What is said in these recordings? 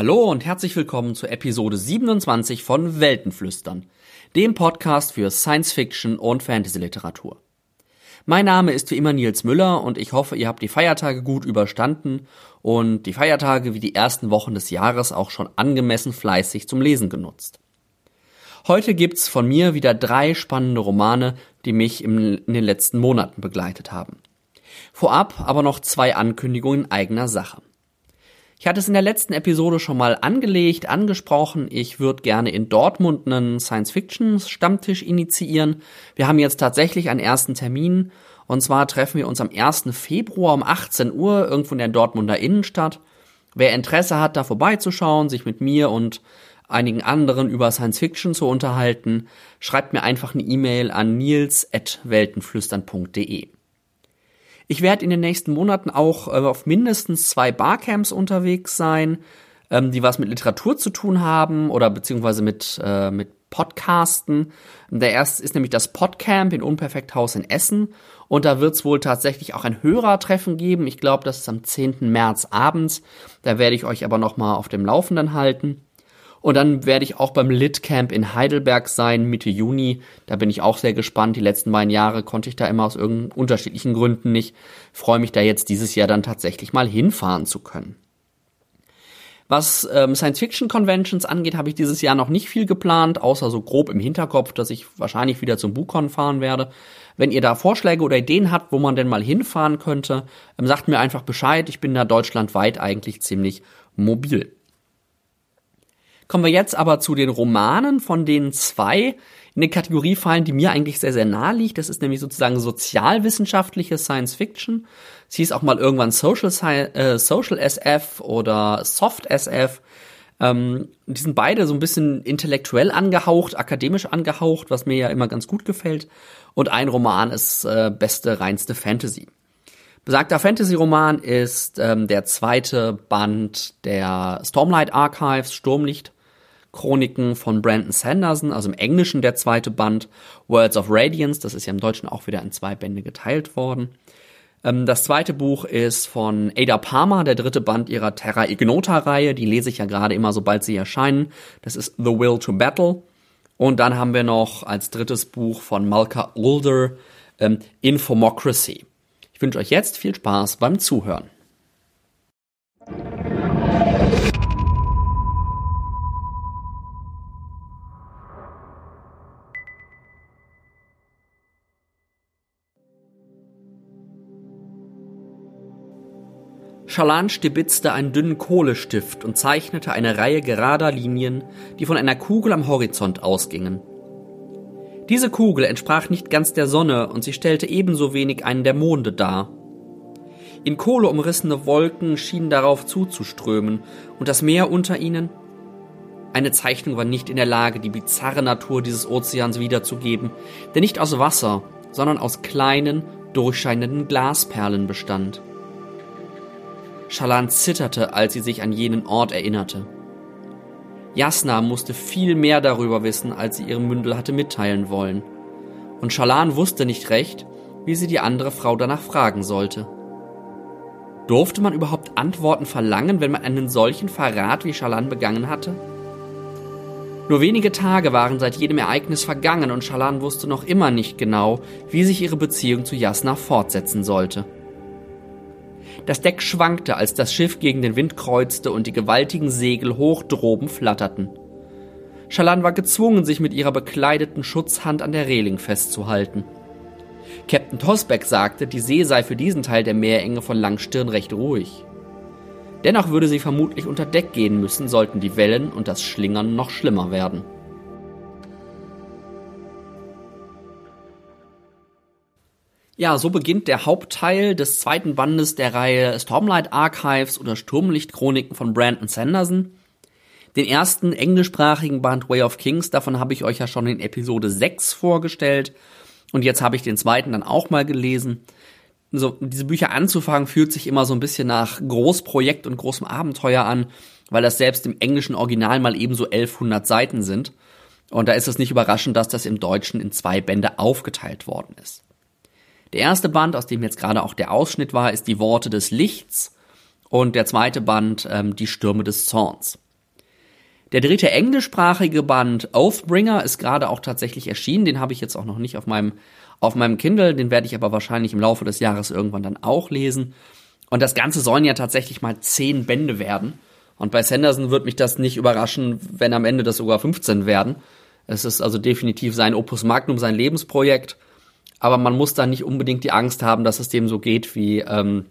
Hallo und herzlich willkommen zur Episode 27 von Weltenflüstern, dem Podcast für Science Fiction und Fantasy Literatur. Mein Name ist wie immer Nils Müller und ich hoffe, ihr habt die Feiertage gut überstanden und die Feiertage wie die ersten Wochen des Jahres auch schon angemessen fleißig zum Lesen genutzt. Heute gibt's von mir wieder drei spannende Romane, die mich in den letzten Monaten begleitet haben. Vorab aber noch zwei Ankündigungen eigener Sache. Ich hatte es in der letzten Episode schon mal angelegt, angesprochen. Ich würde gerne in Dortmund einen Science-Fiction-Stammtisch initiieren. Wir haben jetzt tatsächlich einen ersten Termin. Und zwar treffen wir uns am 1. Februar um 18 Uhr irgendwo in der Dortmunder Innenstadt. Wer Interesse hat, da vorbeizuschauen, sich mit mir und einigen anderen über Science Fiction zu unterhalten, schreibt mir einfach eine E-Mail an nils.weltenflüstern.de. Ich werde in den nächsten Monaten auch äh, auf mindestens zwei Barcamps unterwegs sein, ähm, die was mit Literatur zu tun haben oder beziehungsweise mit, äh, mit Podcasten. Der erste ist nämlich das Podcamp in Unperfekthaus in Essen. Und da wird es wohl tatsächlich auch ein Hörertreffen geben. Ich glaube, das ist am 10. März abends. Da werde ich euch aber nochmal auf dem Laufenden halten. Und dann werde ich auch beim Litcamp in Heidelberg sein, Mitte Juni. Da bin ich auch sehr gespannt. Die letzten beiden Jahre konnte ich da immer aus irgendeinen unterschiedlichen Gründen nicht. freue mich da jetzt dieses Jahr dann tatsächlich mal hinfahren zu können. Was ähm, Science-Fiction-Conventions angeht, habe ich dieses Jahr noch nicht viel geplant, außer so grob im Hinterkopf, dass ich wahrscheinlich wieder zum BuCon fahren werde. Wenn ihr da Vorschläge oder Ideen habt, wo man denn mal hinfahren könnte, ähm, sagt mir einfach Bescheid. Ich bin da deutschlandweit eigentlich ziemlich mobil. Kommen wir jetzt aber zu den Romanen, von denen zwei in eine Kategorie fallen, die mir eigentlich sehr, sehr nahe liegt. Das ist nämlich sozusagen sozialwissenschaftliche Science Fiction. Es hieß auch mal irgendwann Social, äh, Social SF oder Soft SF. Ähm, die sind beide so ein bisschen intellektuell angehaucht, akademisch angehaucht, was mir ja immer ganz gut gefällt. Und ein Roman ist äh, beste, reinste Fantasy. Besagter Fantasy-Roman ist ähm, der zweite Band der Stormlight Archives, Sturmlicht Chroniken von Brandon Sanderson, also im Englischen der zweite Band, Words of Radiance, das ist ja im Deutschen auch wieder in zwei Bände geteilt worden. Ähm, das zweite Buch ist von Ada Palmer, der dritte Band ihrer Terra Ignota-Reihe, die lese ich ja gerade immer, sobald sie erscheinen. Das ist The Will to Battle. Und dann haben wir noch als drittes Buch von Malka Ulder ähm, Infomocracy. Ich wünsche euch jetzt viel Spaß beim Zuhören. Schalan stibitzte einen dünnen Kohlestift und zeichnete eine Reihe gerader Linien, die von einer Kugel am Horizont ausgingen. Diese Kugel entsprach nicht ganz der Sonne und sie stellte ebenso wenig einen der Monde dar. In Kohle umrissene Wolken schienen darauf zuzuströmen und das Meer unter ihnen. Eine Zeichnung war nicht in der Lage, die bizarre Natur dieses Ozeans wiederzugeben, der nicht aus Wasser, sondern aus kleinen, durchscheinenden Glasperlen bestand. Schalan zitterte, als sie sich an jenen Ort erinnerte. Jasna musste viel mehr darüber wissen, als sie ihrem Mündel hatte mitteilen wollen. Und Schalan wusste nicht recht, wie sie die andere Frau danach fragen sollte. Durfte man überhaupt Antworten verlangen, wenn man einen solchen Verrat wie Schalan begangen hatte? Nur wenige Tage waren seit jedem Ereignis vergangen und Schalan wusste noch immer nicht genau, wie sich ihre Beziehung zu Jasna fortsetzen sollte. Das Deck schwankte, als das Schiff gegen den Wind kreuzte und die gewaltigen Segel hoch droben flatterten. Schalan war gezwungen, sich mit ihrer bekleideten Schutzhand an der Reling festzuhalten. Captain Tosbeck sagte, die See sei für diesen Teil der Meerenge von Langstirn recht ruhig. Dennoch würde sie vermutlich unter Deck gehen müssen, sollten die Wellen und das Schlingern noch schlimmer werden. Ja, so beginnt der Hauptteil des zweiten Bandes der Reihe Stormlight Archives oder Sturmlichtchroniken von Brandon Sanderson. Den ersten englischsprachigen Band Way of Kings, davon habe ich euch ja schon in Episode 6 vorgestellt. Und jetzt habe ich den zweiten dann auch mal gelesen. So, diese Bücher anzufangen fühlt sich immer so ein bisschen nach Großprojekt und großem Abenteuer an, weil das selbst im englischen Original mal ebenso 1100 Seiten sind. Und da ist es nicht überraschend, dass das im Deutschen in zwei Bände aufgeteilt worden ist. Der erste Band, aus dem jetzt gerade auch der Ausschnitt war, ist Die Worte des Lichts. und der zweite Band ähm, Die Stürme des Zorns. Der dritte englischsprachige Band Oathbringer ist gerade auch tatsächlich erschienen. Den habe ich jetzt auch noch nicht auf meinem, auf meinem Kindle. Den werde ich aber wahrscheinlich im Laufe des Jahres irgendwann dann auch lesen. Und das Ganze sollen ja tatsächlich mal zehn Bände werden. Und bei Sanderson wird mich das nicht überraschen, wenn am Ende das sogar 15 werden. Es ist also definitiv sein Opus Magnum, sein Lebensprojekt. Aber man muss da nicht unbedingt die Angst haben, dass es dem so geht wie ähm,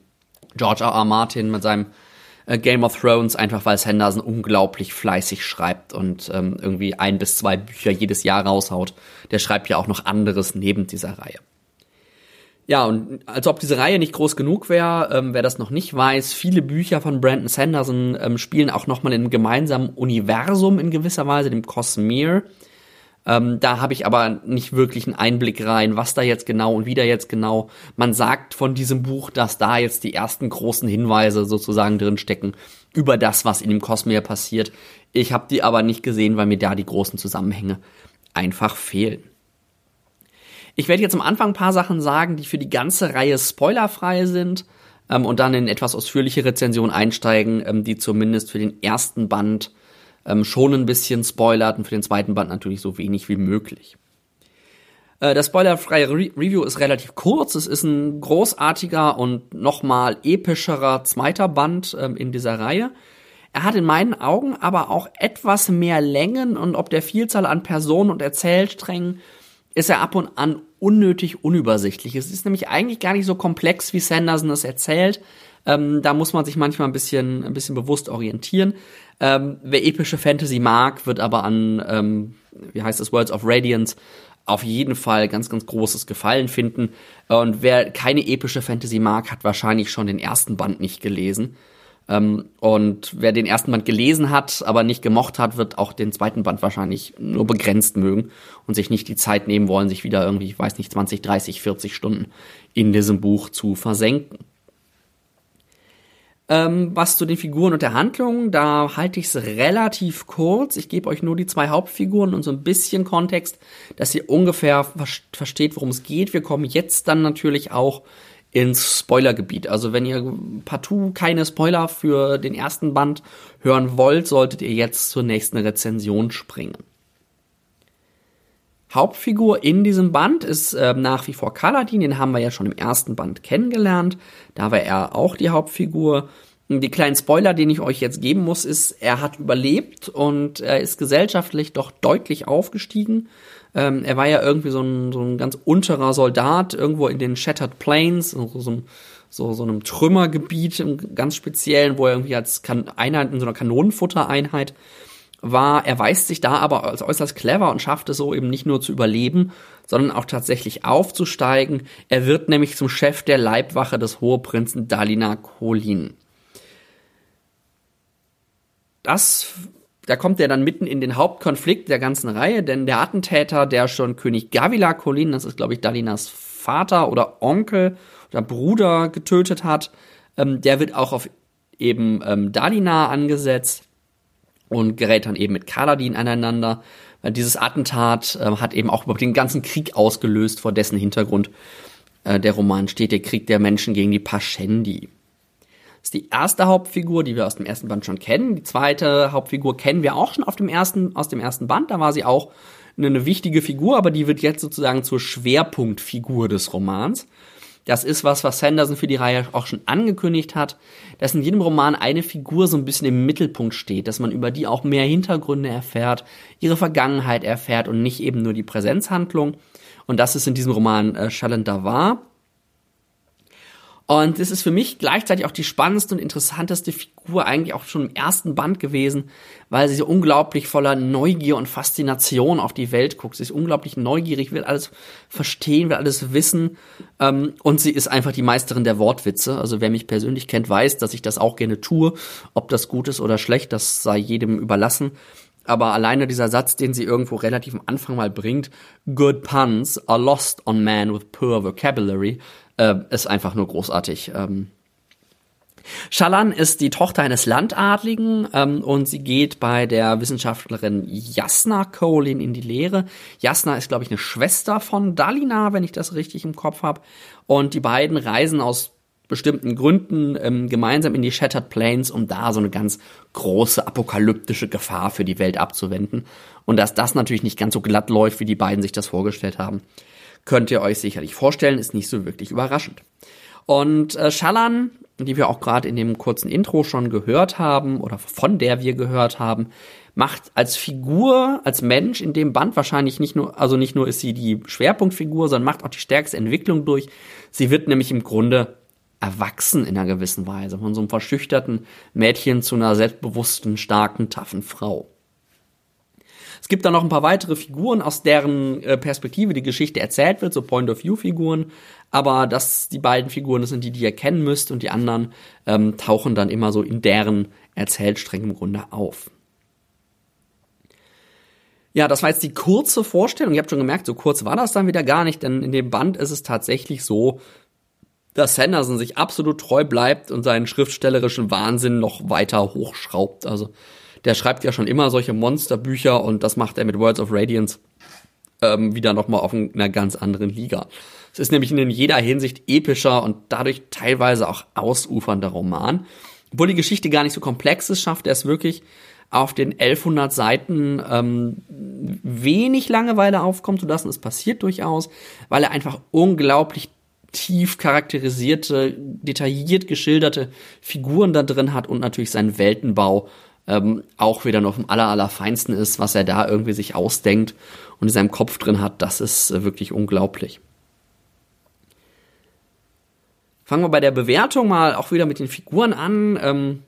George R. R. Martin mit seinem äh, Game of Thrones, einfach weil Sanderson unglaublich fleißig schreibt und ähm, irgendwie ein bis zwei Bücher jedes Jahr raushaut. Der schreibt ja auch noch anderes neben dieser Reihe. Ja, und als ob diese Reihe nicht groß genug wäre, ähm, wer das noch nicht weiß, viele Bücher von Brandon Sanderson ähm, spielen auch nochmal in einem gemeinsamen Universum in gewisser Weise, dem Cosmere. Ähm, da habe ich aber nicht wirklich einen Einblick rein, was da jetzt genau und wie da jetzt genau. Man sagt von diesem Buch, dass da jetzt die ersten großen Hinweise sozusagen drin stecken über das, was in dem Cosmere passiert. Ich habe die aber nicht gesehen, weil mir da die großen Zusammenhänge einfach fehlen. Ich werde jetzt am Anfang ein paar Sachen sagen, die für die ganze Reihe spoilerfrei sind ähm, und dann in etwas ausführliche Rezension einsteigen, ähm, die zumindest für den ersten Band ähm, schon ein bisschen spoilert und für den zweiten Band natürlich so wenig wie möglich. Äh, das spoilerfreie Re Review ist relativ kurz. Es ist ein großartiger und nochmal epischerer zweiter Band ähm, in dieser Reihe. Er hat in meinen Augen aber auch etwas mehr Längen und ob der Vielzahl an Personen und Erzählsträngen ist er ab und an unnötig unübersichtlich. Es ist nämlich eigentlich gar nicht so komplex, wie Sanderson es erzählt. Ähm, da muss man sich manchmal ein bisschen, ein bisschen bewusst orientieren. Ähm, wer epische Fantasy mag, wird aber an, ähm, wie heißt es, Words of Radiance auf jeden Fall ganz, ganz großes Gefallen finden. Und wer keine epische Fantasy mag, hat wahrscheinlich schon den ersten Band nicht gelesen. Ähm, und wer den ersten Band gelesen hat, aber nicht gemocht hat, wird auch den zweiten Band wahrscheinlich nur begrenzt mögen und sich nicht die Zeit nehmen wollen, sich wieder irgendwie, ich weiß nicht, 20, 30, 40 Stunden in diesem Buch zu versenken. Ähm, was zu den Figuren und der Handlung, da halte ich es relativ kurz. Ich gebe euch nur die zwei Hauptfiguren und so ein bisschen Kontext, dass ihr ungefähr versteht, worum es geht. Wir kommen jetzt dann natürlich auch ins Spoilergebiet. Also wenn ihr partout keine Spoiler für den ersten Band hören wollt, solltet ihr jetzt zur nächsten Rezension springen. Hauptfigur in diesem Band ist äh, nach wie vor Kaladin, den haben wir ja schon im ersten Band kennengelernt. Da war er auch die Hauptfigur. Die kleinen Spoiler, den ich euch jetzt geben muss, ist, er hat überlebt und er ist gesellschaftlich doch deutlich aufgestiegen. Ähm, er war ja irgendwie so ein, so ein ganz unterer Soldat irgendwo in den Shattered Plains, so, so, so, so einem Trümmergebiet im ganz speziellen, wo er irgendwie als kan Einheit in so einer Kanonenfuttereinheit war. Er weist sich da aber als äußerst clever und schafft es so eben nicht nur zu überleben, sondern auch tatsächlich aufzusteigen. Er wird nämlich zum Chef der Leibwache des Hoheprinzen Dalina Kolin. Das da kommt er dann mitten in den Hauptkonflikt der ganzen Reihe, denn der Attentäter, der schon König Gavila Colin, das ist glaube ich Dalinas Vater oder Onkel oder Bruder getötet hat, ähm, der wird auch auf eben ähm, Dalina angesetzt und gerät dann eben mit Kaladin aneinander. Weil dieses Attentat äh, hat eben auch überhaupt den ganzen Krieg ausgelöst, vor dessen Hintergrund äh, der Roman steht, der Krieg der Menschen gegen die Pashendi ist die erste Hauptfigur, die wir aus dem ersten Band schon kennen. Die zweite Hauptfigur kennen wir auch schon auf dem ersten, aus dem ersten Band. Da war sie auch eine, eine wichtige Figur, aber die wird jetzt sozusagen zur Schwerpunktfigur des Romans. Das ist was, was Sanderson für die Reihe auch schon angekündigt hat, dass in jedem Roman eine Figur so ein bisschen im Mittelpunkt steht, dass man über die auch mehr Hintergründe erfährt, ihre Vergangenheit erfährt und nicht eben nur die Präsenzhandlung. Und das ist in diesem Roman äh, Shalanda war. Und es ist für mich gleichzeitig auch die spannendste und interessanteste Figur eigentlich auch schon im ersten Band gewesen, weil sie so unglaublich voller Neugier und Faszination auf die Welt guckt. Sie ist unglaublich neugierig, will alles verstehen, will alles wissen. Ähm, und sie ist einfach die Meisterin der Wortwitze. Also wer mich persönlich kennt, weiß, dass ich das auch gerne tue. Ob das gut ist oder schlecht, das sei jedem überlassen. Aber alleine dieser Satz, den sie irgendwo relativ am Anfang mal bringt, good puns are lost on man with poor vocabulary, äh, ist einfach nur großartig. Ähm, Shalan ist die Tochter eines Landadligen ähm, und sie geht bei der Wissenschaftlerin Jasna Colin in die Lehre. Jasna ist, glaube ich, eine Schwester von Dalina, wenn ich das richtig im Kopf habe. Und die beiden reisen aus bestimmten Gründen ähm, gemeinsam in die Shattered Plains, um da so eine ganz große apokalyptische Gefahr für die Welt abzuwenden. Und dass das natürlich nicht ganz so glatt läuft, wie die beiden sich das vorgestellt haben, könnt ihr euch sicherlich vorstellen, ist nicht so wirklich überraschend. Und äh, Shallan, die wir auch gerade in dem kurzen Intro schon gehört haben oder von der wir gehört haben, macht als Figur, als Mensch in dem Band wahrscheinlich nicht nur, also nicht nur ist sie die Schwerpunktfigur, sondern macht auch die stärkste Entwicklung durch. Sie wird nämlich im Grunde erwachsen in einer gewissen Weise, von so einem verschüchterten Mädchen zu einer selbstbewussten, starken, taffen Frau. Es gibt da noch ein paar weitere Figuren, aus deren äh, Perspektive die Geschichte erzählt wird, so Point-of-View-Figuren. Aber das, die beiden Figuren, das sind die, die ihr kennen müsst und die anderen ähm, tauchen dann immer so in deren Erzählsträngen im Grunde auf. Ja, das war jetzt die kurze Vorstellung. Ihr habt schon gemerkt, so kurz war das dann wieder gar nicht, denn in dem Band ist es tatsächlich so, dass Sanderson sich absolut treu bleibt und seinen schriftstellerischen Wahnsinn noch weiter hochschraubt. Also der schreibt ja schon immer solche Monsterbücher und das macht er mit Words of Radiance ähm, wieder nochmal auf einer ganz anderen Liga. Es ist nämlich in jeder Hinsicht epischer und dadurch teilweise auch ausufernder Roman. Obwohl die Geschichte gar nicht so komplex ist, schafft er es wirklich auf den 1100 Seiten ähm, wenig Langeweile aufkommen zu lassen. Es passiert durchaus, weil er einfach unglaublich tief charakterisierte, detailliert geschilderte Figuren da drin hat und natürlich seinen Weltenbau ähm, auch wieder noch vom aller, allerfeinsten ist, was er da irgendwie sich ausdenkt und in seinem Kopf drin hat, das ist äh, wirklich unglaublich. Fangen wir bei der Bewertung mal auch wieder mit den Figuren an. Ähm,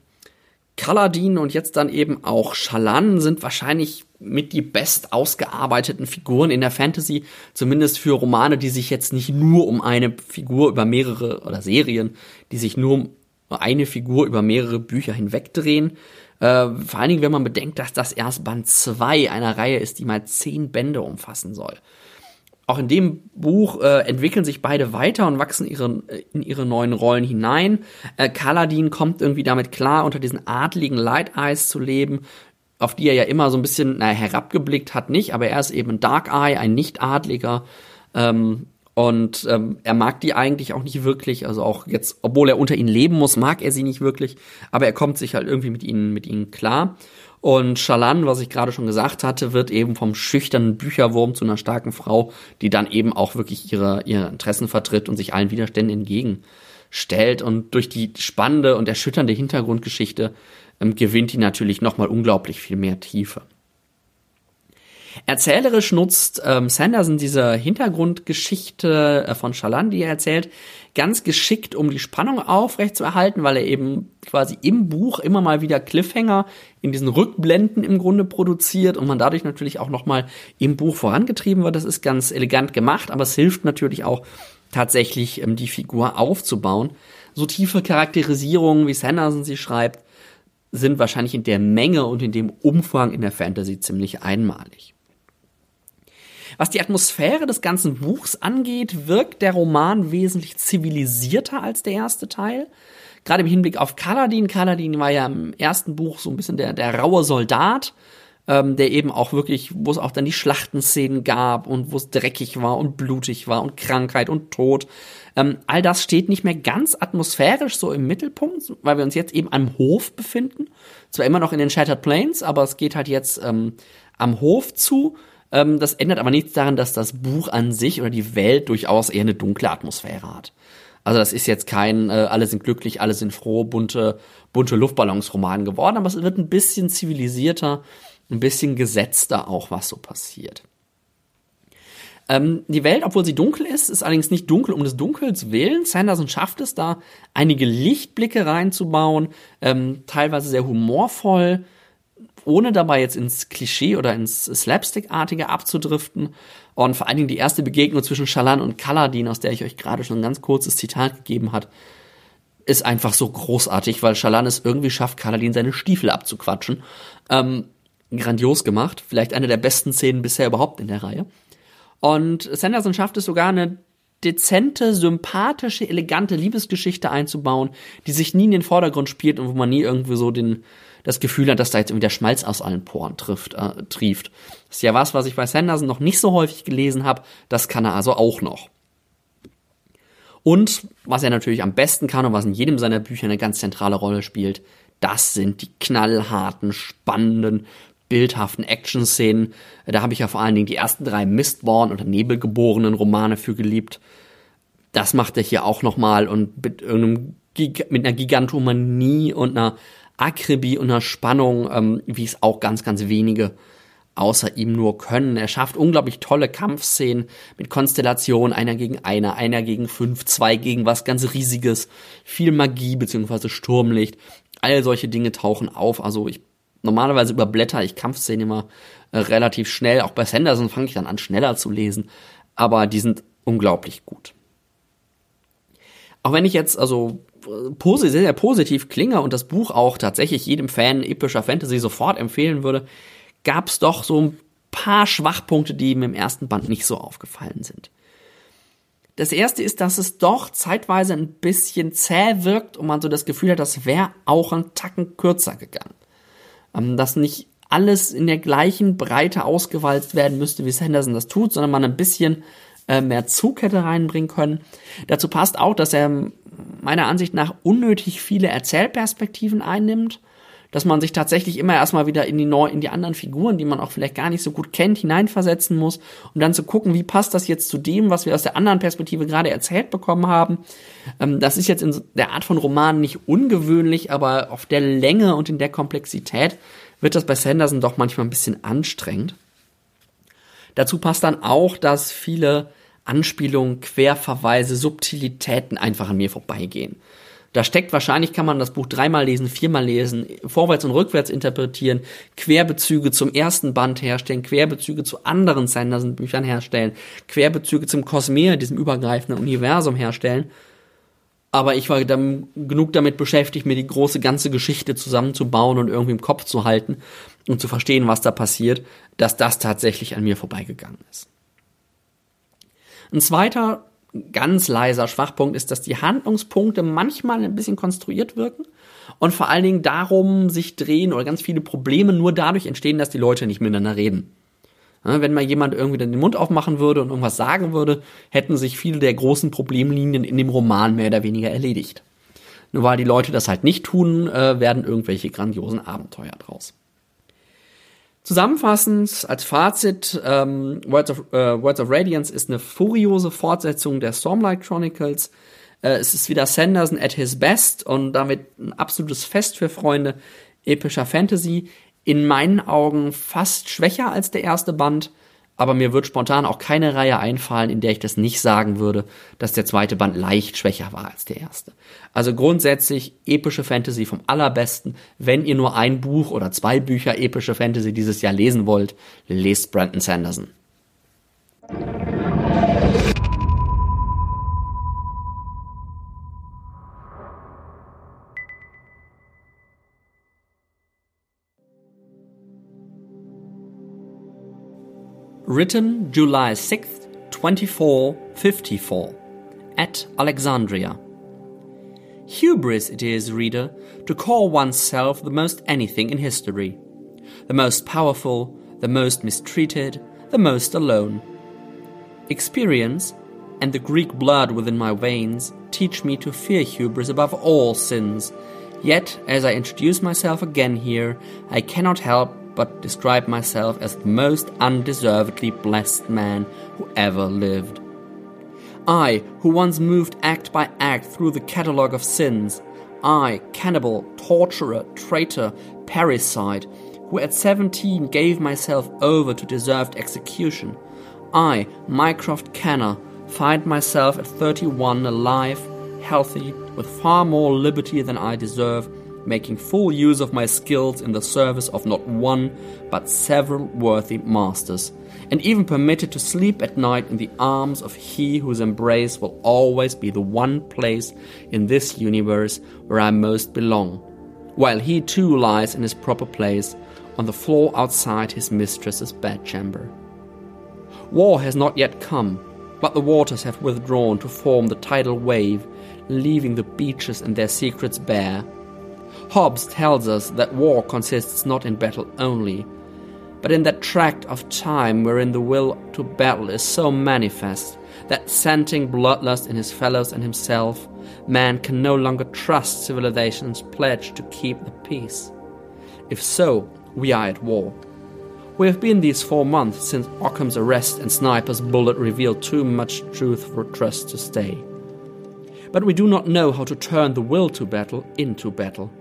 Kaladin und jetzt dann eben auch Shalan sind wahrscheinlich mit die best ausgearbeiteten Figuren in der Fantasy, zumindest für Romane, die sich jetzt nicht nur um eine Figur über mehrere oder Serien, die sich nur um eine Figur über mehrere Bücher hinwegdrehen. Äh, vor allen Dingen, wenn man bedenkt, dass das erst Band 2 einer Reihe ist, die mal zehn Bände umfassen soll auch in dem Buch äh, entwickeln sich beide weiter und wachsen ihre, in ihre neuen Rollen hinein. Äh, Kaladin kommt irgendwie damit klar, unter diesen adligen Light Eyes zu leben, auf die er ja immer so ein bisschen naja, herabgeblickt hat, nicht, aber er ist eben ein Dark Eye, ein Nicht-Adliger. Ähm, und ähm, er mag die eigentlich auch nicht wirklich, also auch jetzt, obwohl er unter ihnen leben muss, mag er sie nicht wirklich, aber er kommt sich halt irgendwie mit ihnen, mit ihnen klar. Und Shalan, was ich gerade schon gesagt hatte, wird eben vom schüchternen Bücherwurm zu einer starken Frau, die dann eben auch wirklich ihre, ihre Interessen vertritt und sich allen Widerständen entgegenstellt. Und durch die spannende und erschütternde Hintergrundgeschichte ähm, gewinnt die natürlich nochmal unglaublich viel mehr Tiefe. Erzählerisch nutzt ähm, Sanderson diese Hintergrundgeschichte äh, von Shalan, die er erzählt, ganz geschickt, um die Spannung aufrechtzuerhalten, weil er eben quasi im Buch immer mal wieder Cliffhanger in diesen Rückblenden im Grunde produziert und man dadurch natürlich auch nochmal im Buch vorangetrieben wird. Das ist ganz elegant gemacht, aber es hilft natürlich auch tatsächlich, ähm, die Figur aufzubauen. So tiefe Charakterisierungen, wie Sanderson sie schreibt, sind wahrscheinlich in der Menge und in dem Umfang in der Fantasy ziemlich einmalig. Was die Atmosphäre des ganzen Buchs angeht, wirkt der Roman wesentlich zivilisierter als der erste Teil. Gerade im Hinblick auf Kaladin. Kaladin war ja im ersten Buch so ein bisschen der, der raue Soldat, ähm, der eben auch wirklich, wo es auch dann die Schlachtenszenen gab und wo es dreckig war und blutig war und Krankheit und Tod. Ähm, all das steht nicht mehr ganz atmosphärisch so im Mittelpunkt, weil wir uns jetzt eben am Hof befinden. Zwar immer noch in den Shattered Plains, aber es geht halt jetzt ähm, am Hof zu ähm, das ändert aber nichts daran, dass das Buch an sich oder die Welt durchaus eher eine dunkle Atmosphäre hat. Also das ist jetzt kein äh, alle sind glücklich, alle sind froh, bunte, bunte Luftballonsroman geworden, aber es wird ein bisschen zivilisierter, ein bisschen gesetzter auch, was so passiert. Ähm, die Welt, obwohl sie dunkel ist, ist allerdings nicht dunkel um des Dunkels willen. Sanderson schafft es da, einige Lichtblicke reinzubauen, ähm, teilweise sehr humorvoll, ohne dabei jetzt ins Klischee oder ins Slapstick-artige abzudriften. Und vor allen Dingen die erste Begegnung zwischen Shalan und Kaladin, aus der ich euch gerade schon ein ganz kurzes Zitat gegeben hat, ist einfach so großartig, weil Shalan es irgendwie schafft, Kaladin seine Stiefel abzuquatschen. Ähm, grandios gemacht. Vielleicht eine der besten Szenen bisher überhaupt in der Reihe. Und Sanderson schafft es sogar eine dezente, sympathische, elegante Liebesgeschichte einzubauen, die sich nie in den Vordergrund spielt und wo man nie irgendwie so den, das Gefühl hat, dass da jetzt irgendwie der Schmalz aus allen Poren trifft, äh, trieft. Das ist ja was, was ich bei Sanderson noch nicht so häufig gelesen habe. Das kann er also auch noch. Und was er natürlich am besten kann und was in jedem seiner Bücher eine ganz zentrale Rolle spielt, das sind die knallharten, spannenden, bildhaften Action-Szenen. Da habe ich ja vor allen Dingen die ersten drei Mistborn oder Nebelgeborenen Romane für geliebt. Das macht er hier auch nochmal und mit irgendeinem mit einer Gigantomanie und einer Akribie und einer Spannung, ähm, wie es auch ganz, ganz wenige außer ihm nur können. Er schafft unglaublich tolle Kampfszenen mit Konstellationen, einer gegen einer, einer gegen fünf, zwei gegen was ganz Riesiges, viel Magie beziehungsweise Sturmlicht. All solche Dinge tauchen auf. Also ich normalerweise überblätter ich Kampfszenen immer äh, relativ schnell. Auch bei Sanderson fange ich dann an, schneller zu lesen. Aber die sind unglaublich gut. Auch wenn ich jetzt also sehr, sehr positiv klinge und das Buch auch tatsächlich jedem Fan epischer Fantasy sofort empfehlen würde, gab es doch so ein paar Schwachpunkte, die ihm im ersten Band nicht so aufgefallen sind. Das erste ist, dass es doch zeitweise ein bisschen zäh wirkt und man so das Gefühl hat, das wäre auch ein Tacken kürzer gegangen. Ähm, dass nicht alles in der gleichen Breite ausgewalzt werden müsste, wie Sanderson das tut, sondern man ein bisschen äh, mehr Zug hätte reinbringen können. Dazu passt auch, dass er meiner Ansicht nach unnötig viele Erzählperspektiven einnimmt, dass man sich tatsächlich immer erstmal wieder in die neu, in die anderen Figuren, die man auch vielleicht gar nicht so gut kennt, hineinversetzen muss, um dann zu gucken, wie passt das jetzt zu dem, was wir aus der anderen Perspektive gerade erzählt bekommen haben. Ähm, das ist jetzt in der Art von Roman nicht ungewöhnlich, aber auf der Länge und in der Komplexität wird das bei Sanderson doch manchmal ein bisschen anstrengend. Dazu passt dann auch, dass viele Anspielungen, Querverweise, Subtilitäten einfach an mir vorbeigehen. Da steckt wahrscheinlich, kann man das Buch dreimal lesen, viermal lesen, vorwärts und rückwärts interpretieren, Querbezüge zum ersten Band herstellen, Querbezüge zu anderen Sanderson-Büchern herstellen, Querbezüge zum Cosmere, diesem übergreifenden Universum herstellen. Aber ich war dann genug damit beschäftigt, mir die große ganze Geschichte zusammenzubauen und irgendwie im Kopf zu halten und zu verstehen, was da passiert, dass das tatsächlich an mir vorbeigegangen ist. Ein zweiter ganz leiser Schwachpunkt ist, dass die Handlungspunkte manchmal ein bisschen konstruiert wirken und vor allen Dingen darum sich drehen oder ganz viele Probleme nur dadurch entstehen, dass die Leute nicht miteinander reden. Wenn mal jemand irgendwie den Mund aufmachen würde und irgendwas sagen würde, hätten sich viele der großen Problemlinien in dem Roman mehr oder weniger erledigt. Nur weil die Leute das halt nicht tun, äh, werden irgendwelche grandiosen Abenteuer draus. Zusammenfassend als Fazit, ähm, Words, of, äh, Words of Radiance ist eine furiose Fortsetzung der Stormlight Chronicles. Äh, es ist wieder Sanderson at his best und damit ein absolutes Fest für Freunde epischer Fantasy. In meinen Augen fast schwächer als der erste Band, aber mir wird spontan auch keine Reihe einfallen, in der ich das nicht sagen würde, dass der zweite Band leicht schwächer war als der erste. Also grundsätzlich epische Fantasy vom allerbesten. Wenn ihr nur ein Buch oder zwei Bücher epische Fantasy dieses Jahr lesen wollt, lest Brandon Sanderson. Written July 6th, 2454, at Alexandria. Hubris it is, reader, to call oneself the most anything in history. The most powerful, the most mistreated, the most alone. Experience and the Greek blood within my veins teach me to fear hubris above all sins. Yet, as I introduce myself again here, I cannot help but describe myself as the most undeservedly blessed man who ever lived. I, who once moved act by act through the catalogue of sins, I, cannibal, torturer, traitor, parricide, who at seventeen gave myself over to deserved execution, I, Mycroft Kenner, find myself at thirty one alive, healthy, with far more liberty than I deserve making full use of my skills in the service of not one, but several worthy masters, and even permitted to sleep at night in the arms of he whose embrace will always be the one place in this universe where I most belong, while he too lies in his proper place on the floor outside his mistress's bedchamber. War has not yet come, but the waters have withdrawn to form the tidal wave, leaving the beaches and their secrets bare Hobbes tells us that war consists not in battle only, but in that tract of time wherein the will to battle is so manifest that scenting bloodlust in his fellows and himself, man can no longer trust civilization's pledge to keep the peace. If so, we are at war. We have been these four months since Occam's arrest and Sniper's bullet revealed too much truth for trust to stay. But we do not know how to turn the will to battle into battle.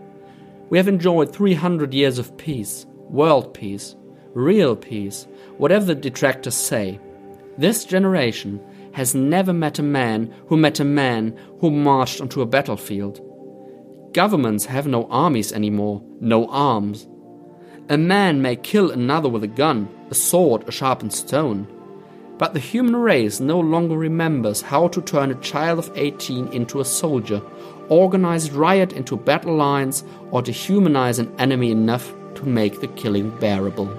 We have enjoyed 300 years of peace, world peace, real peace, whatever the detractors say. This generation has never met a man who met a man who marched onto a battlefield. Governments have no armies anymore, no arms. A man may kill another with a gun, a sword, a sharpened stone. But the human race no longer remembers how to turn a child of 18 into a soldier, organize riot into battle lines, or dehumanize an enemy enough to make the killing bearable.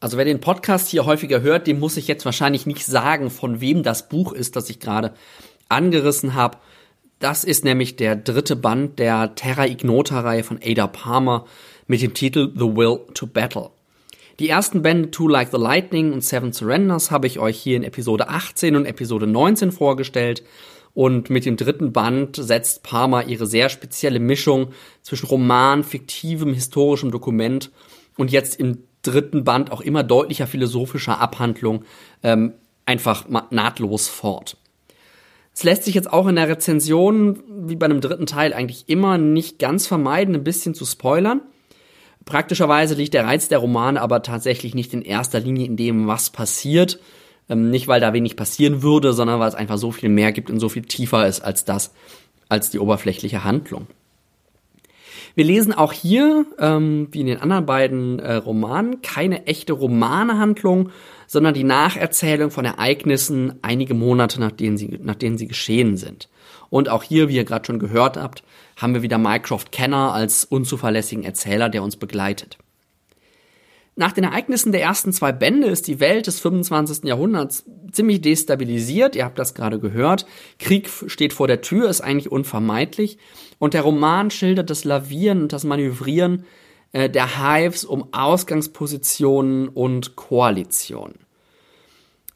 Also wer den Podcast hier häufiger hört, dem muss ich jetzt wahrscheinlich nicht sagen, von wem das Buch ist, das ich gerade angerissen habe. Das ist nämlich der dritte Band der Terra Ignota-Reihe von Ada Palmer mit dem Titel The Will to Battle. Die ersten Bände Two Like the Lightning und Seven Surrenders habe ich euch hier in Episode 18 und Episode 19 vorgestellt. Und mit dem dritten Band setzt Palmer ihre sehr spezielle Mischung zwischen Roman, fiktivem, historischem Dokument und jetzt im dritten Band auch immer deutlicher philosophischer Abhandlung ähm, einfach nahtlos fort. Es lässt sich jetzt auch in der Rezension, wie bei einem dritten Teil, eigentlich immer nicht ganz vermeiden, ein bisschen zu spoilern. Praktischerweise liegt der Reiz der Romane aber tatsächlich nicht in erster Linie in dem, was passiert. Ähm, nicht, weil da wenig passieren würde, sondern weil es einfach so viel mehr gibt und so viel tiefer ist als das, als die oberflächliche Handlung. Wir lesen auch hier, ähm, wie in den anderen beiden äh, Romanen, keine echte Romanehandlung, sondern die Nacherzählung von Ereignissen einige Monate, nach denen sie, nach denen sie geschehen sind. Und auch hier, wie ihr gerade schon gehört habt, haben wir wieder Mycroft Kenner als unzuverlässigen Erzähler, der uns begleitet. Nach den Ereignissen der ersten zwei Bände ist die Welt des 25. Jahrhunderts ziemlich destabilisiert. Ihr habt das gerade gehört. Krieg steht vor der Tür, ist eigentlich unvermeidlich. Und der Roman schildert das Lavieren und das Manövrieren äh, der Hives um Ausgangspositionen und Koalitionen.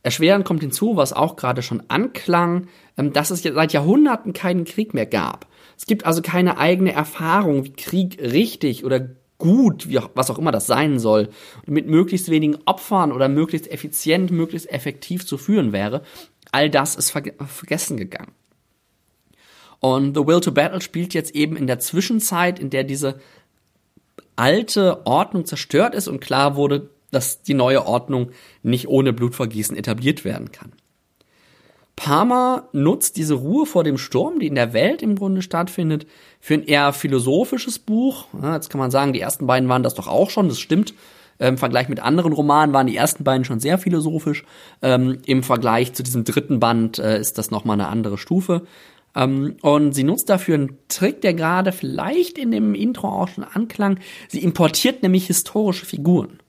Erschwerend kommt hinzu, was auch gerade schon anklang, dass es seit Jahrhunderten keinen Krieg mehr gab. Es gibt also keine eigene Erfahrung, wie Krieg richtig oder gut, wie auch, was auch immer das sein soll, mit möglichst wenigen Opfern oder möglichst effizient, möglichst effektiv zu führen wäre. All das ist ver vergessen gegangen. Und The Will to Battle spielt jetzt eben in der Zwischenzeit, in der diese alte Ordnung zerstört ist und klar wurde, dass die neue Ordnung nicht ohne Blutvergießen etabliert werden kann. Palmer nutzt diese Ruhe vor dem Sturm, die in der Welt im Grunde stattfindet, für ein eher philosophisches Buch. Ja, jetzt kann man sagen, die ersten beiden waren das doch auch schon, das stimmt. Im Vergleich mit anderen Romanen waren die ersten beiden schon sehr philosophisch. Ähm, Im Vergleich zu diesem dritten Band äh, ist das nochmal eine andere Stufe. Ähm, und sie nutzt dafür einen Trick, der gerade vielleicht in dem Intro auch schon anklang. Sie importiert nämlich historische Figuren.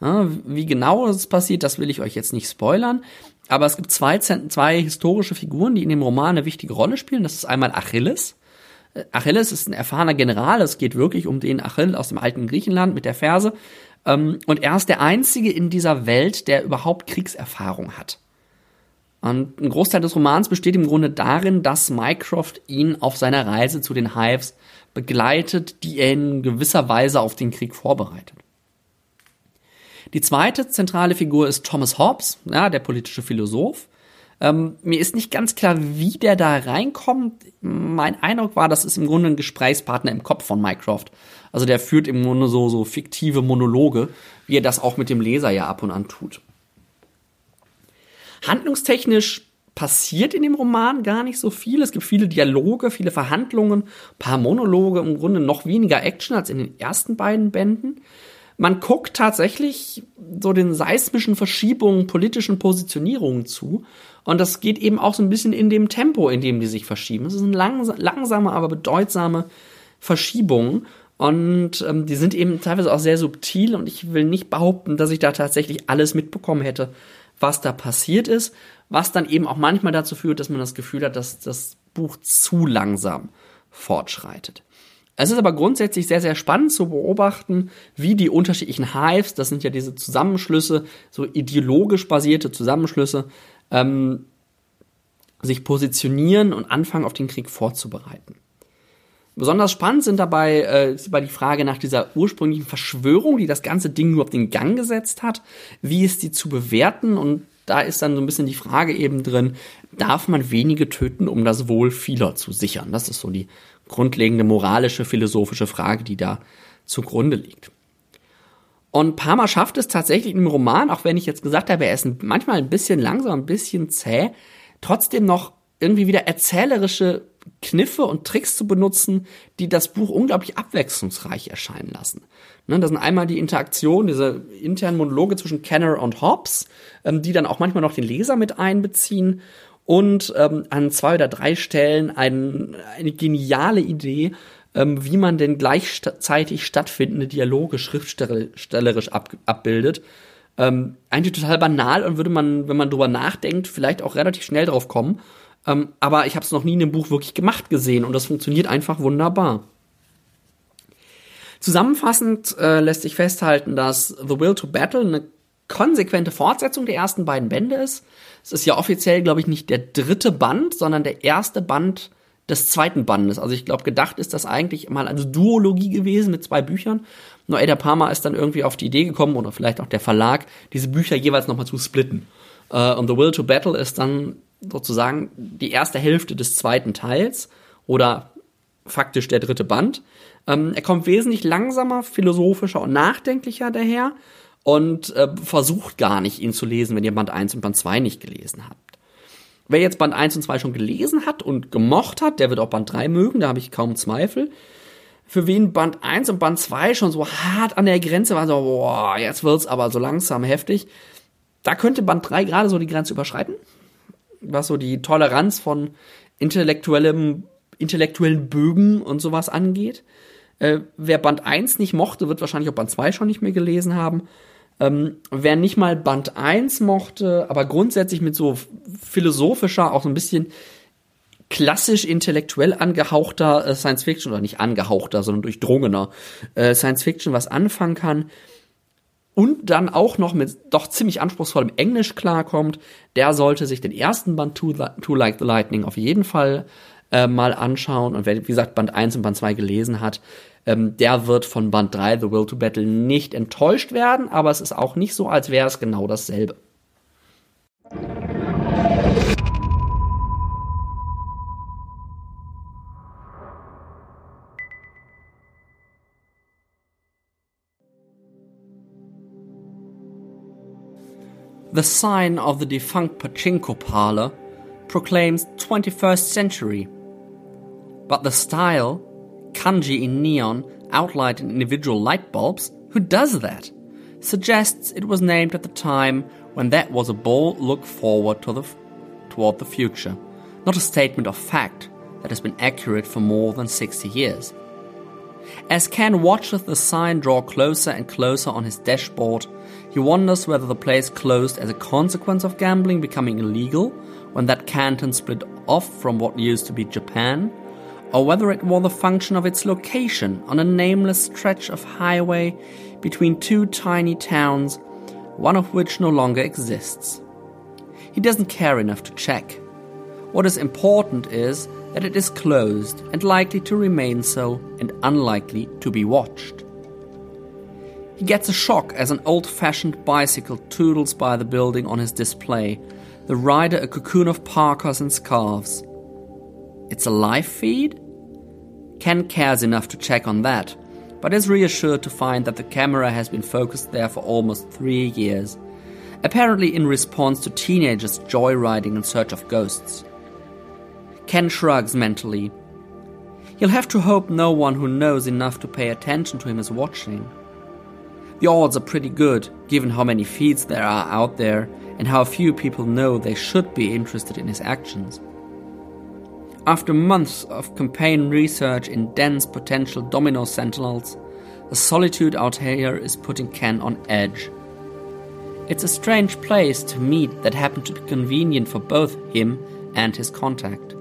Ja, wie genau das passiert, das will ich euch jetzt nicht spoilern. Aber es gibt zwei, zwei historische Figuren, die in dem Roman eine wichtige Rolle spielen. Das ist einmal Achilles. Äh, Achilles ist ein erfahrener General. Es geht wirklich um den Achill aus dem alten Griechenland mit der Ferse. Ähm, und er ist der einzige in dieser Welt, der überhaupt Kriegserfahrung hat. Und ein Großteil des Romans besteht im Grunde darin, dass Mycroft ihn auf seiner Reise zu den Hives begleitet, die er in gewisser Weise auf den Krieg vorbereitet. Die zweite zentrale Figur ist Thomas Hobbes, ja, der politische Philosoph. Ähm, mir ist nicht ganz klar, wie der da reinkommt. Mein Eindruck war, das ist im Grunde ein Gesprächspartner im Kopf von Mycroft. Also der führt im Grunde so, so fiktive Monologe, wie er das auch mit dem Leser ja ab und an tut. Handlungstechnisch passiert in dem Roman gar nicht so viel. Es gibt viele Dialoge, viele Verhandlungen, paar Monologe, im Grunde noch weniger Action als in den ersten beiden Bänden. Man guckt tatsächlich so den seismischen Verschiebungen, politischen Positionierungen zu. Und das geht eben auch so ein bisschen in dem Tempo, in dem die sich verschieben. Es sind langs langsame, aber bedeutsame Verschiebungen. Und ähm, die sind eben teilweise auch sehr subtil. Und ich will nicht behaupten, dass ich da tatsächlich alles mitbekommen hätte, was da passiert ist. Was dann eben auch manchmal dazu führt, dass man das Gefühl hat, dass das Buch zu langsam fortschreitet. Es ist aber grundsätzlich sehr, sehr spannend zu beobachten, wie die unterschiedlichen Hives, das sind ja diese Zusammenschlüsse, so ideologisch basierte Zusammenschlüsse, ähm, sich positionieren und anfangen, auf den Krieg vorzubereiten. Besonders spannend sind dabei äh, ist die Frage nach dieser ursprünglichen Verschwörung, die das ganze Ding nur auf den Gang gesetzt hat. Wie ist die zu bewerten? Und da ist dann so ein bisschen die Frage eben drin, darf man wenige töten, um das Wohl vieler zu sichern? Das ist so die grundlegende moralische, philosophische Frage, die da zugrunde liegt. Und Parma schafft es tatsächlich im Roman, auch wenn ich jetzt gesagt habe, er ist manchmal ein bisschen langsam, ein bisschen zäh, trotzdem noch irgendwie wieder erzählerische Kniffe und Tricks zu benutzen, die das Buch unglaublich abwechslungsreich erscheinen lassen. Ne, das sind einmal die Interaktion, diese internen Monologe zwischen Kenner und Hobbes, ähm, die dann auch manchmal noch den Leser mit einbeziehen und ähm, an zwei oder drei Stellen ein, eine geniale Idee, ähm, wie man denn gleichzeitig stattfindende Dialoge schriftstellerisch ab, abbildet. Ähm, eigentlich total banal und würde man, wenn man drüber nachdenkt, vielleicht auch relativ schnell drauf kommen. Ähm, aber ich habe es noch nie in dem Buch wirklich gemacht gesehen und das funktioniert einfach wunderbar. Zusammenfassend äh, lässt sich festhalten, dass The Will to Battle eine konsequente Fortsetzung der ersten beiden Bände ist. Es ist ja offiziell, glaube ich, nicht der dritte Band, sondern der erste Band des zweiten Bandes. Also ich glaube, gedacht ist das eigentlich mal als Duologie gewesen mit zwei Büchern. Nur Ada Palmer ist dann irgendwie auf die Idee gekommen, oder vielleicht auch der Verlag, diese Bücher jeweils nochmal zu splitten. Uh, und The Will to Battle ist dann sozusagen die erste Hälfte des zweiten Teils oder faktisch der dritte Band. Ähm, er kommt wesentlich langsamer, philosophischer und nachdenklicher daher und äh, versucht gar nicht, ihn zu lesen, wenn ihr Band 1 und Band 2 nicht gelesen habt. Wer jetzt Band 1 und 2 schon gelesen hat und gemocht hat, der wird auch Band 3 mögen, da habe ich kaum Zweifel. Für wen Band 1 und Band 2 schon so hart an der Grenze waren, so, boah, jetzt wird's aber so langsam heftig, da könnte Band 3 gerade so die Grenze überschreiten, was so die Toleranz von intellektuellem, intellektuellen Bögen und sowas angeht. Äh, wer Band 1 nicht mochte, wird wahrscheinlich auch Band 2 schon nicht mehr gelesen haben. Ähm, wer nicht mal Band 1 mochte, aber grundsätzlich mit so philosophischer, auch so ein bisschen klassisch intellektuell angehauchter äh, Science Fiction, oder nicht angehauchter, sondern durchdrungener äh, Science Fiction was anfangen kann und dann auch noch mit doch ziemlich anspruchsvollem Englisch klarkommt, der sollte sich den ersten Band Too, Too Like the Lightning auf jeden Fall äh, mal anschauen. Und wer, wie gesagt, Band 1 und Band 2 gelesen hat, ähm, der wird von Band 3, The Will to Battle, nicht enttäuscht werden, aber es ist auch nicht so, als wäre es genau dasselbe. The sign of the defunct pachinko parlor proclaims 21st century, but the style kanji in neon outlined in individual light bulbs, who does that? Suggests it was named at the time when that was a bold look forward to the, toward the future, not a statement of fact that has been accurate for more than 60 years. As Ken watches the sign draw closer and closer on his dashboard, he wonders whether the place closed as a consequence of gambling becoming illegal when that canton split off from what used to be Japan, or whether it was a function of its location on a nameless stretch of highway between two tiny towns, one of which no longer exists. He doesn't care enough to check. What is important is that it is closed and likely to remain so and unlikely to be watched. He gets a shock as an old fashioned bicycle toodles by the building on his display, the rider a cocoon of parkas and scarves. It's a live feed? Ken cares enough to check on that, but is reassured to find that the camera has been focused there for almost three years, apparently in response to teenagers joyriding in search of ghosts. Ken shrugs mentally. He'll have to hope no one who knows enough to pay attention to him is watching. The odds are pretty good, given how many feeds there are out there and how few people know they should be interested in his actions. After months of campaign research in dense potential domino sentinels, the solitude out here is putting Ken on edge. It's a strange place to meet that happened to be convenient for both him and his contact.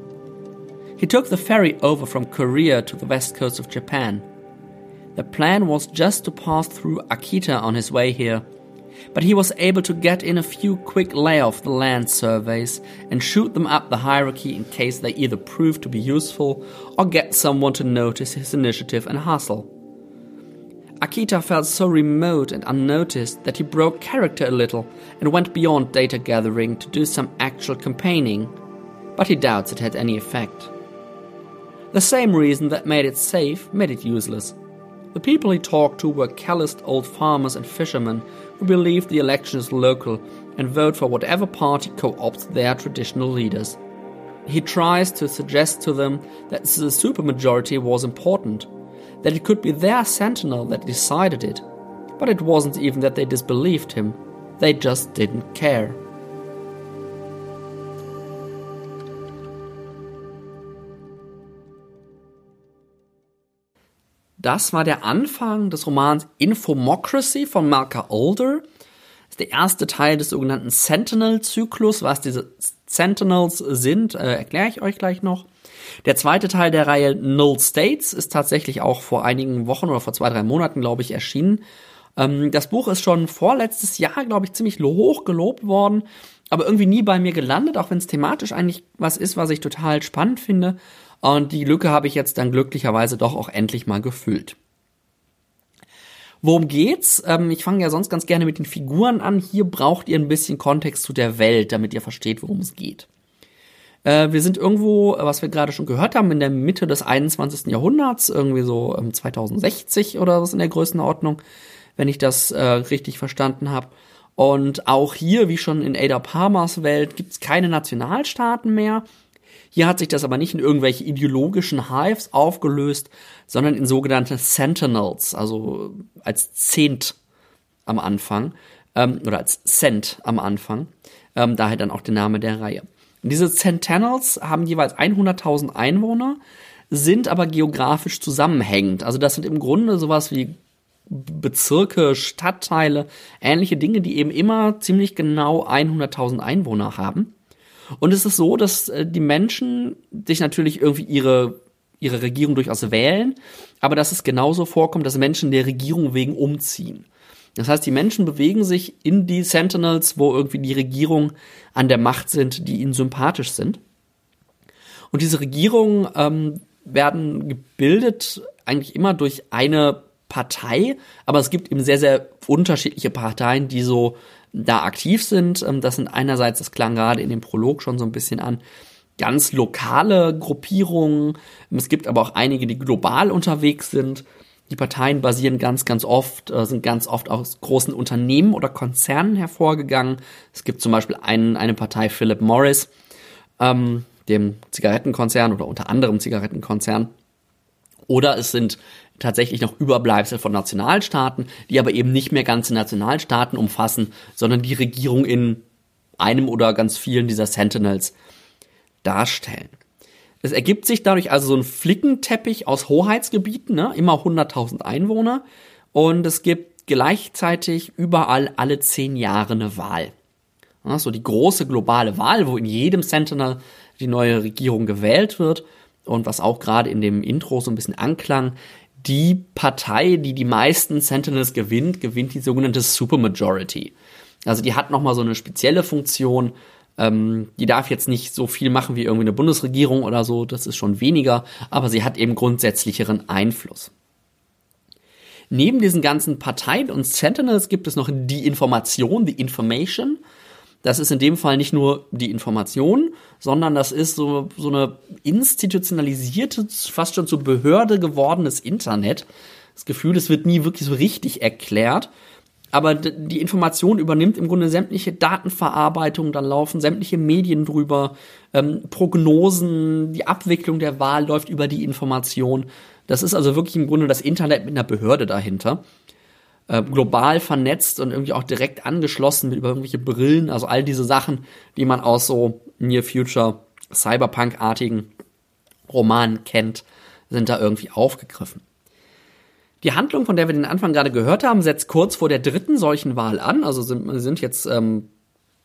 He took the ferry over from Korea to the west coast of Japan. The plan was just to pass through Akita on his way here, but he was able to get in a few quick lay of the land surveys and shoot them up the hierarchy in case they either prove to be useful or get someone to notice his initiative and hustle. Akita felt so remote and unnoticed that he broke character a little and went beyond data gathering to do some actual campaigning, but he doubts it had any effect. The same reason that made it safe made it useless. The people he talked to were calloused old farmers and fishermen who believe the election is local and vote for whatever party co opts their traditional leaders. He tries to suggest to them that the supermajority was important, that it could be their sentinel that decided it, but it wasn't even that they disbelieved him, they just didn't care. Das war der Anfang des Romans Infomocracy von Marka Older. Das ist der erste Teil des sogenannten Sentinel-Zyklus. Was diese Sentinels sind, äh, erkläre ich euch gleich noch. Der zweite Teil der Reihe Null States ist tatsächlich auch vor einigen Wochen oder vor zwei, drei Monaten, glaube ich, erschienen. Ähm, das Buch ist schon vorletztes Jahr, glaube ich, ziemlich hoch gelobt worden, aber irgendwie nie bei mir gelandet, auch wenn es thematisch eigentlich was ist, was ich total spannend finde. Und die Lücke habe ich jetzt dann glücklicherweise doch auch endlich mal gefüllt. Worum geht's? Ähm, ich fange ja sonst ganz gerne mit den Figuren an. Hier braucht ihr ein bisschen Kontext zu der Welt, damit ihr versteht, worum es geht. Äh, wir sind irgendwo, was wir gerade schon gehört haben, in der Mitte des 21. Jahrhunderts, irgendwie so 2060 oder was in der Größenordnung, wenn ich das äh, richtig verstanden habe. Und auch hier, wie schon in Ada Palmers Welt, gibt's keine Nationalstaaten mehr, hier hat sich das aber nicht in irgendwelche ideologischen Hives aufgelöst, sondern in sogenannte Sentinels, also als Zehnt am Anfang, ähm, oder als Cent am Anfang, ähm, daher dann auch der Name der Reihe. Und diese Centennials haben jeweils 100.000 Einwohner, sind aber geografisch zusammenhängend. Also das sind im Grunde sowas wie Bezirke, Stadtteile, ähnliche Dinge, die eben immer ziemlich genau 100.000 Einwohner haben. Und es ist so, dass äh, die Menschen sich natürlich irgendwie ihre, ihre Regierung durchaus wählen, aber dass es genauso vorkommt, dass Menschen der Regierung wegen umziehen. Das heißt, die Menschen bewegen sich in die Sentinels, wo irgendwie die Regierung an der Macht sind, die ihnen sympathisch sind. Und diese Regierungen ähm, werden gebildet eigentlich immer durch eine Partei, aber es gibt eben sehr, sehr unterschiedliche Parteien, die so da aktiv sind. Ähm, das sind einerseits, das klang gerade in dem Prolog schon so ein bisschen an, ganz lokale Gruppierungen. Es gibt aber auch einige, die global unterwegs sind. Die Parteien basieren ganz, ganz oft, äh, sind ganz oft aus großen Unternehmen oder Konzernen hervorgegangen. Es gibt zum Beispiel einen, eine Partei Philip Morris, ähm, dem Zigarettenkonzern oder unter anderem Zigarettenkonzern. Oder es sind tatsächlich noch Überbleibsel von Nationalstaaten, die aber eben nicht mehr ganze Nationalstaaten umfassen, sondern die Regierung in einem oder ganz vielen dieser Sentinels darstellen. Es ergibt sich dadurch also so ein Flickenteppich aus Hoheitsgebieten, ne? immer 100.000 Einwohner und es gibt gleichzeitig überall alle zehn Jahre eine Wahl. Ja, so die große globale Wahl, wo in jedem Sentinel die neue Regierung gewählt wird und was auch gerade in dem Intro so ein bisschen anklang, die Partei, die die meisten Sentinels gewinnt, gewinnt die sogenannte Supermajority. Also die hat nochmal so eine spezielle Funktion. Ähm, die darf jetzt nicht so viel machen wie irgendwie eine Bundesregierung oder so, das ist schon weniger, aber sie hat eben grundsätzlicheren Einfluss. Neben diesen ganzen Parteien und Sentinels gibt es noch die Information, die Information. Das ist in dem Fall nicht nur die Information, sondern das ist so, so eine institutionalisierte, fast schon zur Behörde gewordenes Internet. Das Gefühl, es wird nie wirklich so richtig erklärt. Aber die Information übernimmt im Grunde sämtliche Datenverarbeitung, dann laufen sämtliche Medien drüber, ähm, Prognosen, die Abwicklung der Wahl läuft über die Information. Das ist also wirklich im Grunde das Internet mit einer Behörde dahinter äh, global vernetzt und irgendwie auch direkt angeschlossen mit über irgendwelche Brillen, also all diese Sachen, die man aus so Near Future Cyberpunk-artigen Romanen kennt, sind da irgendwie aufgegriffen. Die Handlung, von der wir den Anfang gerade gehört haben, setzt kurz vor der dritten solchen Wahl an. Also sind, sind jetzt ähm,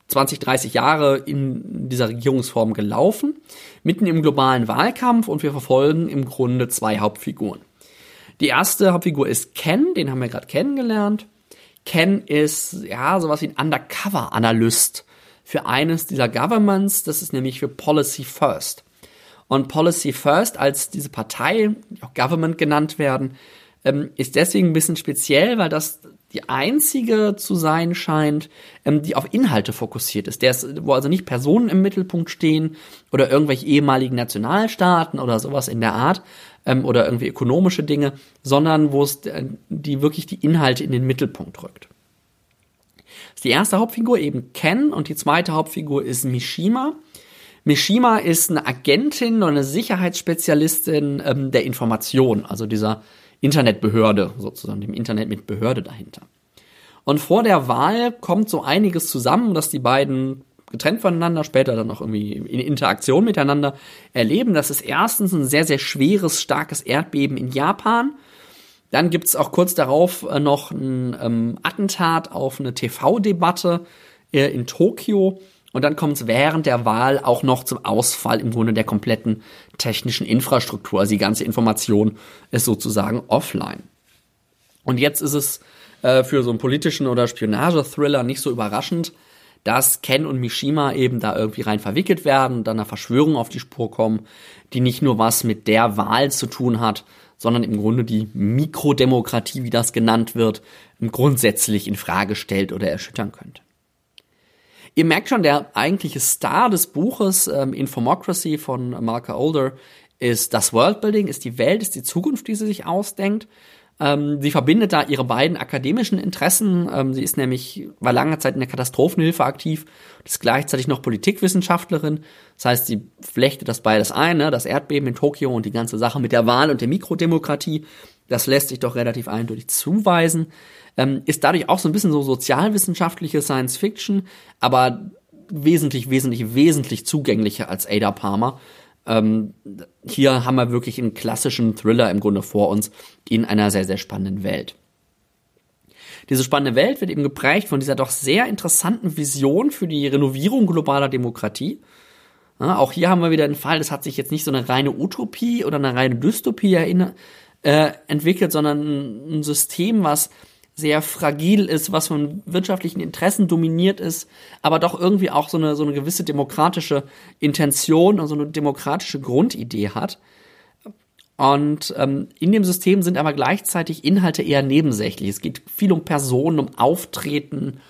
20, 30 Jahre in dieser Regierungsform gelaufen, mitten im globalen Wahlkampf und wir verfolgen im Grunde zwei Hauptfiguren. Die erste Hauptfigur ist Ken, den haben wir gerade kennengelernt. Ken ist ja sowas wie ein Undercover-Analyst für eines dieser Governments, das ist nämlich für Policy First. Und Policy First als diese Partei, die auch Government genannt werden, ähm, ist deswegen ein bisschen speziell, weil das die einzige zu sein scheint, ähm, die auf Inhalte fokussiert ist. Der ist, wo also nicht Personen im Mittelpunkt stehen oder irgendwelche ehemaligen Nationalstaaten oder sowas in der Art ähm, oder irgendwie ökonomische Dinge, sondern wo es äh, die wirklich die Inhalte in den Mittelpunkt rückt. Ist die erste Hauptfigur eben Ken und die zweite Hauptfigur ist Mishima. Mishima ist eine Agentin oder eine Sicherheitsspezialistin ähm, der Information, also dieser Internetbehörde sozusagen, dem Internet mit Behörde dahinter. Und vor der Wahl kommt so einiges zusammen, dass die beiden getrennt voneinander, später dann auch irgendwie in Interaktion miteinander erleben. Das ist erstens ein sehr, sehr schweres, starkes Erdbeben in Japan. Dann gibt's auch kurz darauf äh, noch ein ähm, Attentat auf eine TV-Debatte äh, in Tokio. Und dann kommt es während der Wahl auch noch zum Ausfall im Grunde der kompletten technischen Infrastruktur. Also die ganze Information ist sozusagen offline. Und jetzt ist es äh, für so einen politischen oder Spionage-Thriller nicht so überraschend, dass Ken und Mishima eben da irgendwie rein verwickelt werden, dann einer Verschwörung auf die Spur kommen, die nicht nur was mit der Wahl zu tun hat, sondern im Grunde die Mikrodemokratie, wie das genannt wird, grundsätzlich in Frage stellt oder erschüttern könnte. Ihr merkt schon, der eigentliche Star des Buches, ähm, Infomocracy von Marka Older, ist das Worldbuilding, ist die Welt, ist die Zukunft, die sie sich ausdenkt. Ähm, sie verbindet da ihre beiden akademischen Interessen. Ähm, sie ist nämlich, war lange Zeit in der Katastrophenhilfe aktiv, ist gleichzeitig noch Politikwissenschaftlerin. Das heißt, sie flechtet das beides ein, ne? das Erdbeben in Tokio und die ganze Sache mit der Wahl und der Mikrodemokratie. Das lässt sich doch relativ eindeutig zuweisen. Ähm, ist dadurch auch so ein bisschen so sozialwissenschaftliche Science Fiction, aber wesentlich, wesentlich, wesentlich zugänglicher als Ada Palmer. Ähm, hier haben wir wirklich einen klassischen Thriller im Grunde vor uns in einer sehr, sehr spannenden Welt. Diese spannende Welt wird eben geprägt von dieser doch sehr interessanten Vision für die Renovierung globaler Demokratie. Ja, auch hier haben wir wieder den Fall, das hat sich jetzt nicht so eine reine Utopie oder eine reine Dystopie äh, entwickelt, sondern ein System, was sehr fragil ist, was von wirtschaftlichen Interessen dominiert ist, aber doch irgendwie auch so eine, so eine gewisse demokratische Intention und so eine demokratische Grundidee hat. Und ähm, in dem System sind aber gleichzeitig Inhalte eher nebensächlich. Es geht viel um Personen, um Auftreten.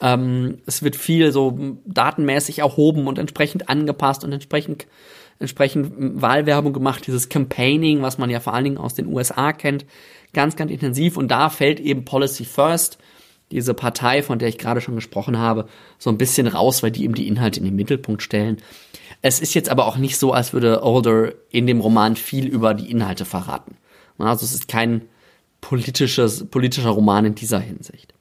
Ähm, es wird viel so datenmäßig erhoben und entsprechend angepasst und entsprechend entsprechend Wahlwerbung gemacht, dieses Campaigning, was man ja vor allen Dingen aus den USA kennt, ganz, ganz intensiv. Und da fällt eben Policy First, diese Partei, von der ich gerade schon gesprochen habe, so ein bisschen raus, weil die eben die Inhalte in den Mittelpunkt stellen. Es ist jetzt aber auch nicht so, als würde Older in dem Roman viel über die Inhalte verraten. Also es ist kein politisches, politischer Roman in dieser Hinsicht.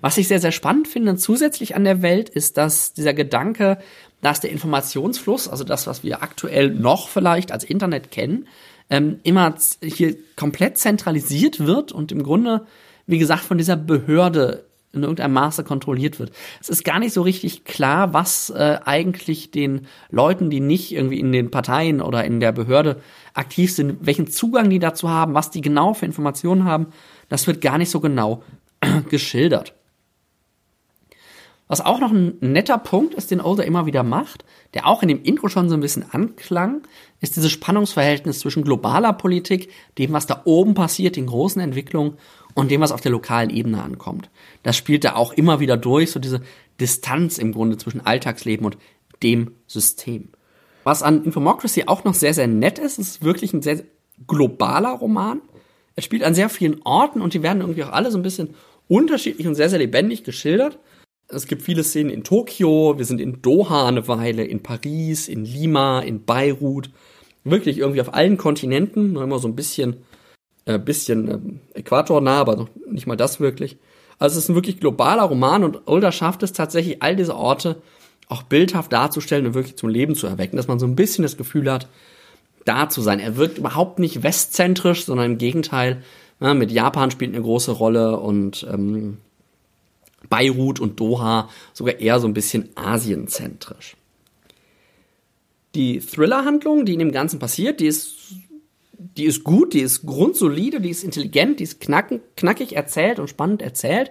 Was ich sehr, sehr spannend finde zusätzlich an der Welt ist, dass dieser Gedanke, dass der Informationsfluss, also das, was wir aktuell noch vielleicht als Internet kennen, ähm, immer hier komplett zentralisiert wird und im Grunde, wie gesagt, von dieser Behörde in irgendeinem Maße kontrolliert wird. Es ist gar nicht so richtig klar, was äh, eigentlich den Leuten, die nicht irgendwie in den Parteien oder in der Behörde aktiv sind, welchen Zugang die dazu haben, was die genau für Informationen haben. Das wird gar nicht so genau geschildert. Was auch noch ein netter Punkt ist, den Older immer wieder macht, der auch in dem Intro schon so ein bisschen anklang, ist dieses Spannungsverhältnis zwischen globaler Politik, dem, was da oben passiert, den großen Entwicklungen und dem, was auf der lokalen Ebene ankommt. Das spielt da auch immer wieder durch, so diese Distanz im Grunde zwischen Alltagsleben und dem System. Was an Infomocracy auch noch sehr, sehr nett ist, ist wirklich ein sehr globaler Roman. Er spielt an sehr vielen Orten und die werden irgendwie auch alle so ein bisschen unterschiedlich und sehr, sehr lebendig geschildert. Es gibt viele Szenen in Tokio, wir sind in Doha eine Weile, in Paris, in Lima, in Beirut. Wirklich irgendwie auf allen Kontinenten, nur immer so ein bisschen, äh, bisschen äh, äquatornah, aber nicht mal das wirklich. Also es ist ein wirklich globaler Roman und Older schafft es tatsächlich, all diese Orte auch bildhaft darzustellen und wirklich zum Leben zu erwecken, dass man so ein bisschen das Gefühl hat, da zu sein. Er wirkt überhaupt nicht westzentrisch, sondern im Gegenteil, ja, mit Japan spielt eine große Rolle und ähm, Beirut und Doha sogar eher so ein bisschen asienzentrisch. Die Thriller-Handlung, die in dem Ganzen passiert, die ist, die ist gut, die ist grundsolide, die ist intelligent, die ist knacken, knackig erzählt und spannend erzählt.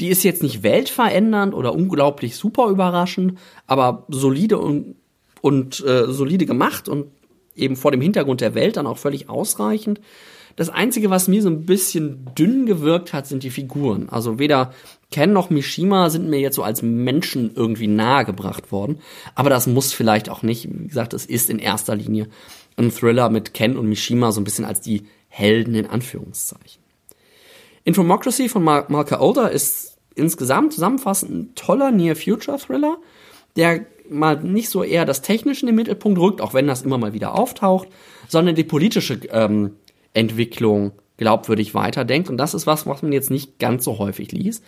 Die ist jetzt nicht weltverändernd oder unglaublich super überraschend, aber solide und, und äh, solide gemacht und eben vor dem Hintergrund der Welt dann auch völlig ausreichend. Das Einzige, was mir so ein bisschen dünn gewirkt hat, sind die Figuren. Also weder Ken noch Mishima sind mir jetzt so als Menschen irgendwie nahegebracht worden. Aber das muss vielleicht auch nicht. Wie gesagt, es ist in erster Linie ein Thriller mit Ken und Mishima so ein bisschen als die Helden in Anführungszeichen. Infomocracy von Mar Marka Older ist insgesamt zusammenfassend ein toller Near-Future-Thriller, der mal nicht so eher das Technische in den Mittelpunkt rückt, auch wenn das immer mal wieder auftaucht, sondern die politische ähm, Entwicklung glaubwürdig weiterdenkt. Und das ist was, was man jetzt nicht ganz so häufig liest.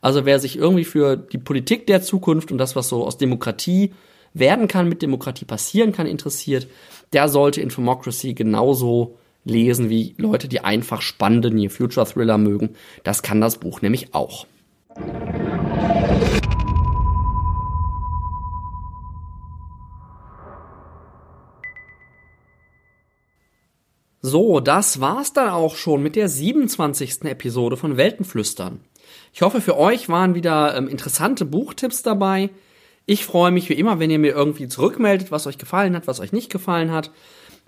Also wer sich irgendwie für die Politik der Zukunft und das, was so aus Demokratie werden kann, mit Demokratie passieren kann, interessiert, der sollte Infomocracy genauso lesen wie Leute, die einfach spannende Near Future Thriller mögen. Das kann das Buch nämlich auch. So, das war's dann auch schon mit der 27. Episode von Weltenflüstern. Ich hoffe, für euch waren wieder ähm, interessante Buchtipps dabei. Ich freue mich wie immer, wenn ihr mir irgendwie zurückmeldet, was euch gefallen hat, was euch nicht gefallen hat.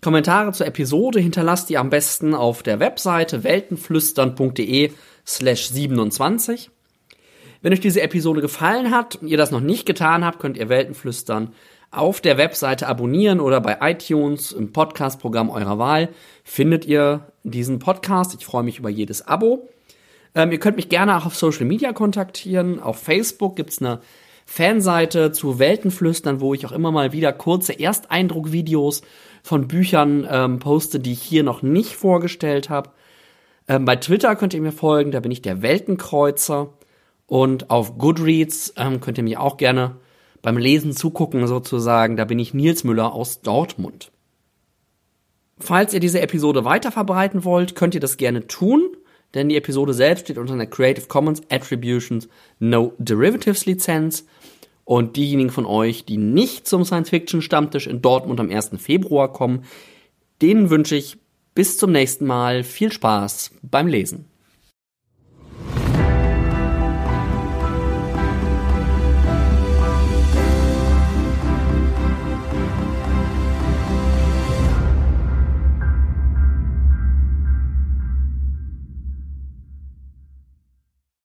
Kommentare zur Episode hinterlasst ihr am besten auf der Webseite weltenflüstern.de slash 27. Wenn euch diese Episode gefallen hat und ihr das noch nicht getan habt, könnt ihr Weltenflüstern auf der Webseite abonnieren oder bei iTunes im Podcast-Programm eurer Wahl findet ihr diesen Podcast. Ich freue mich über jedes Abo. Ähm, ihr könnt mich gerne auch auf Social Media kontaktieren. Auf Facebook gibt's eine Fanseite zu Weltenflüstern, wo ich auch immer mal wieder kurze Ersteindruckvideos von Büchern ähm, poste, die ich hier noch nicht vorgestellt habe. Ähm, bei Twitter könnt ihr mir folgen, da bin ich der Weltenkreuzer. Und auf Goodreads ähm, könnt ihr mir auch gerne beim Lesen zugucken sozusagen. Da bin ich Nils Müller aus Dortmund. Falls ihr diese Episode weiter verbreiten wollt, könnt ihr das gerne tun, denn die Episode selbst steht unter einer Creative Commons Attributions No Derivatives Lizenz. Und diejenigen von euch, die nicht zum Science-Fiction-Stammtisch in Dortmund am 1. Februar kommen, denen wünsche ich bis zum nächsten Mal viel Spaß beim Lesen.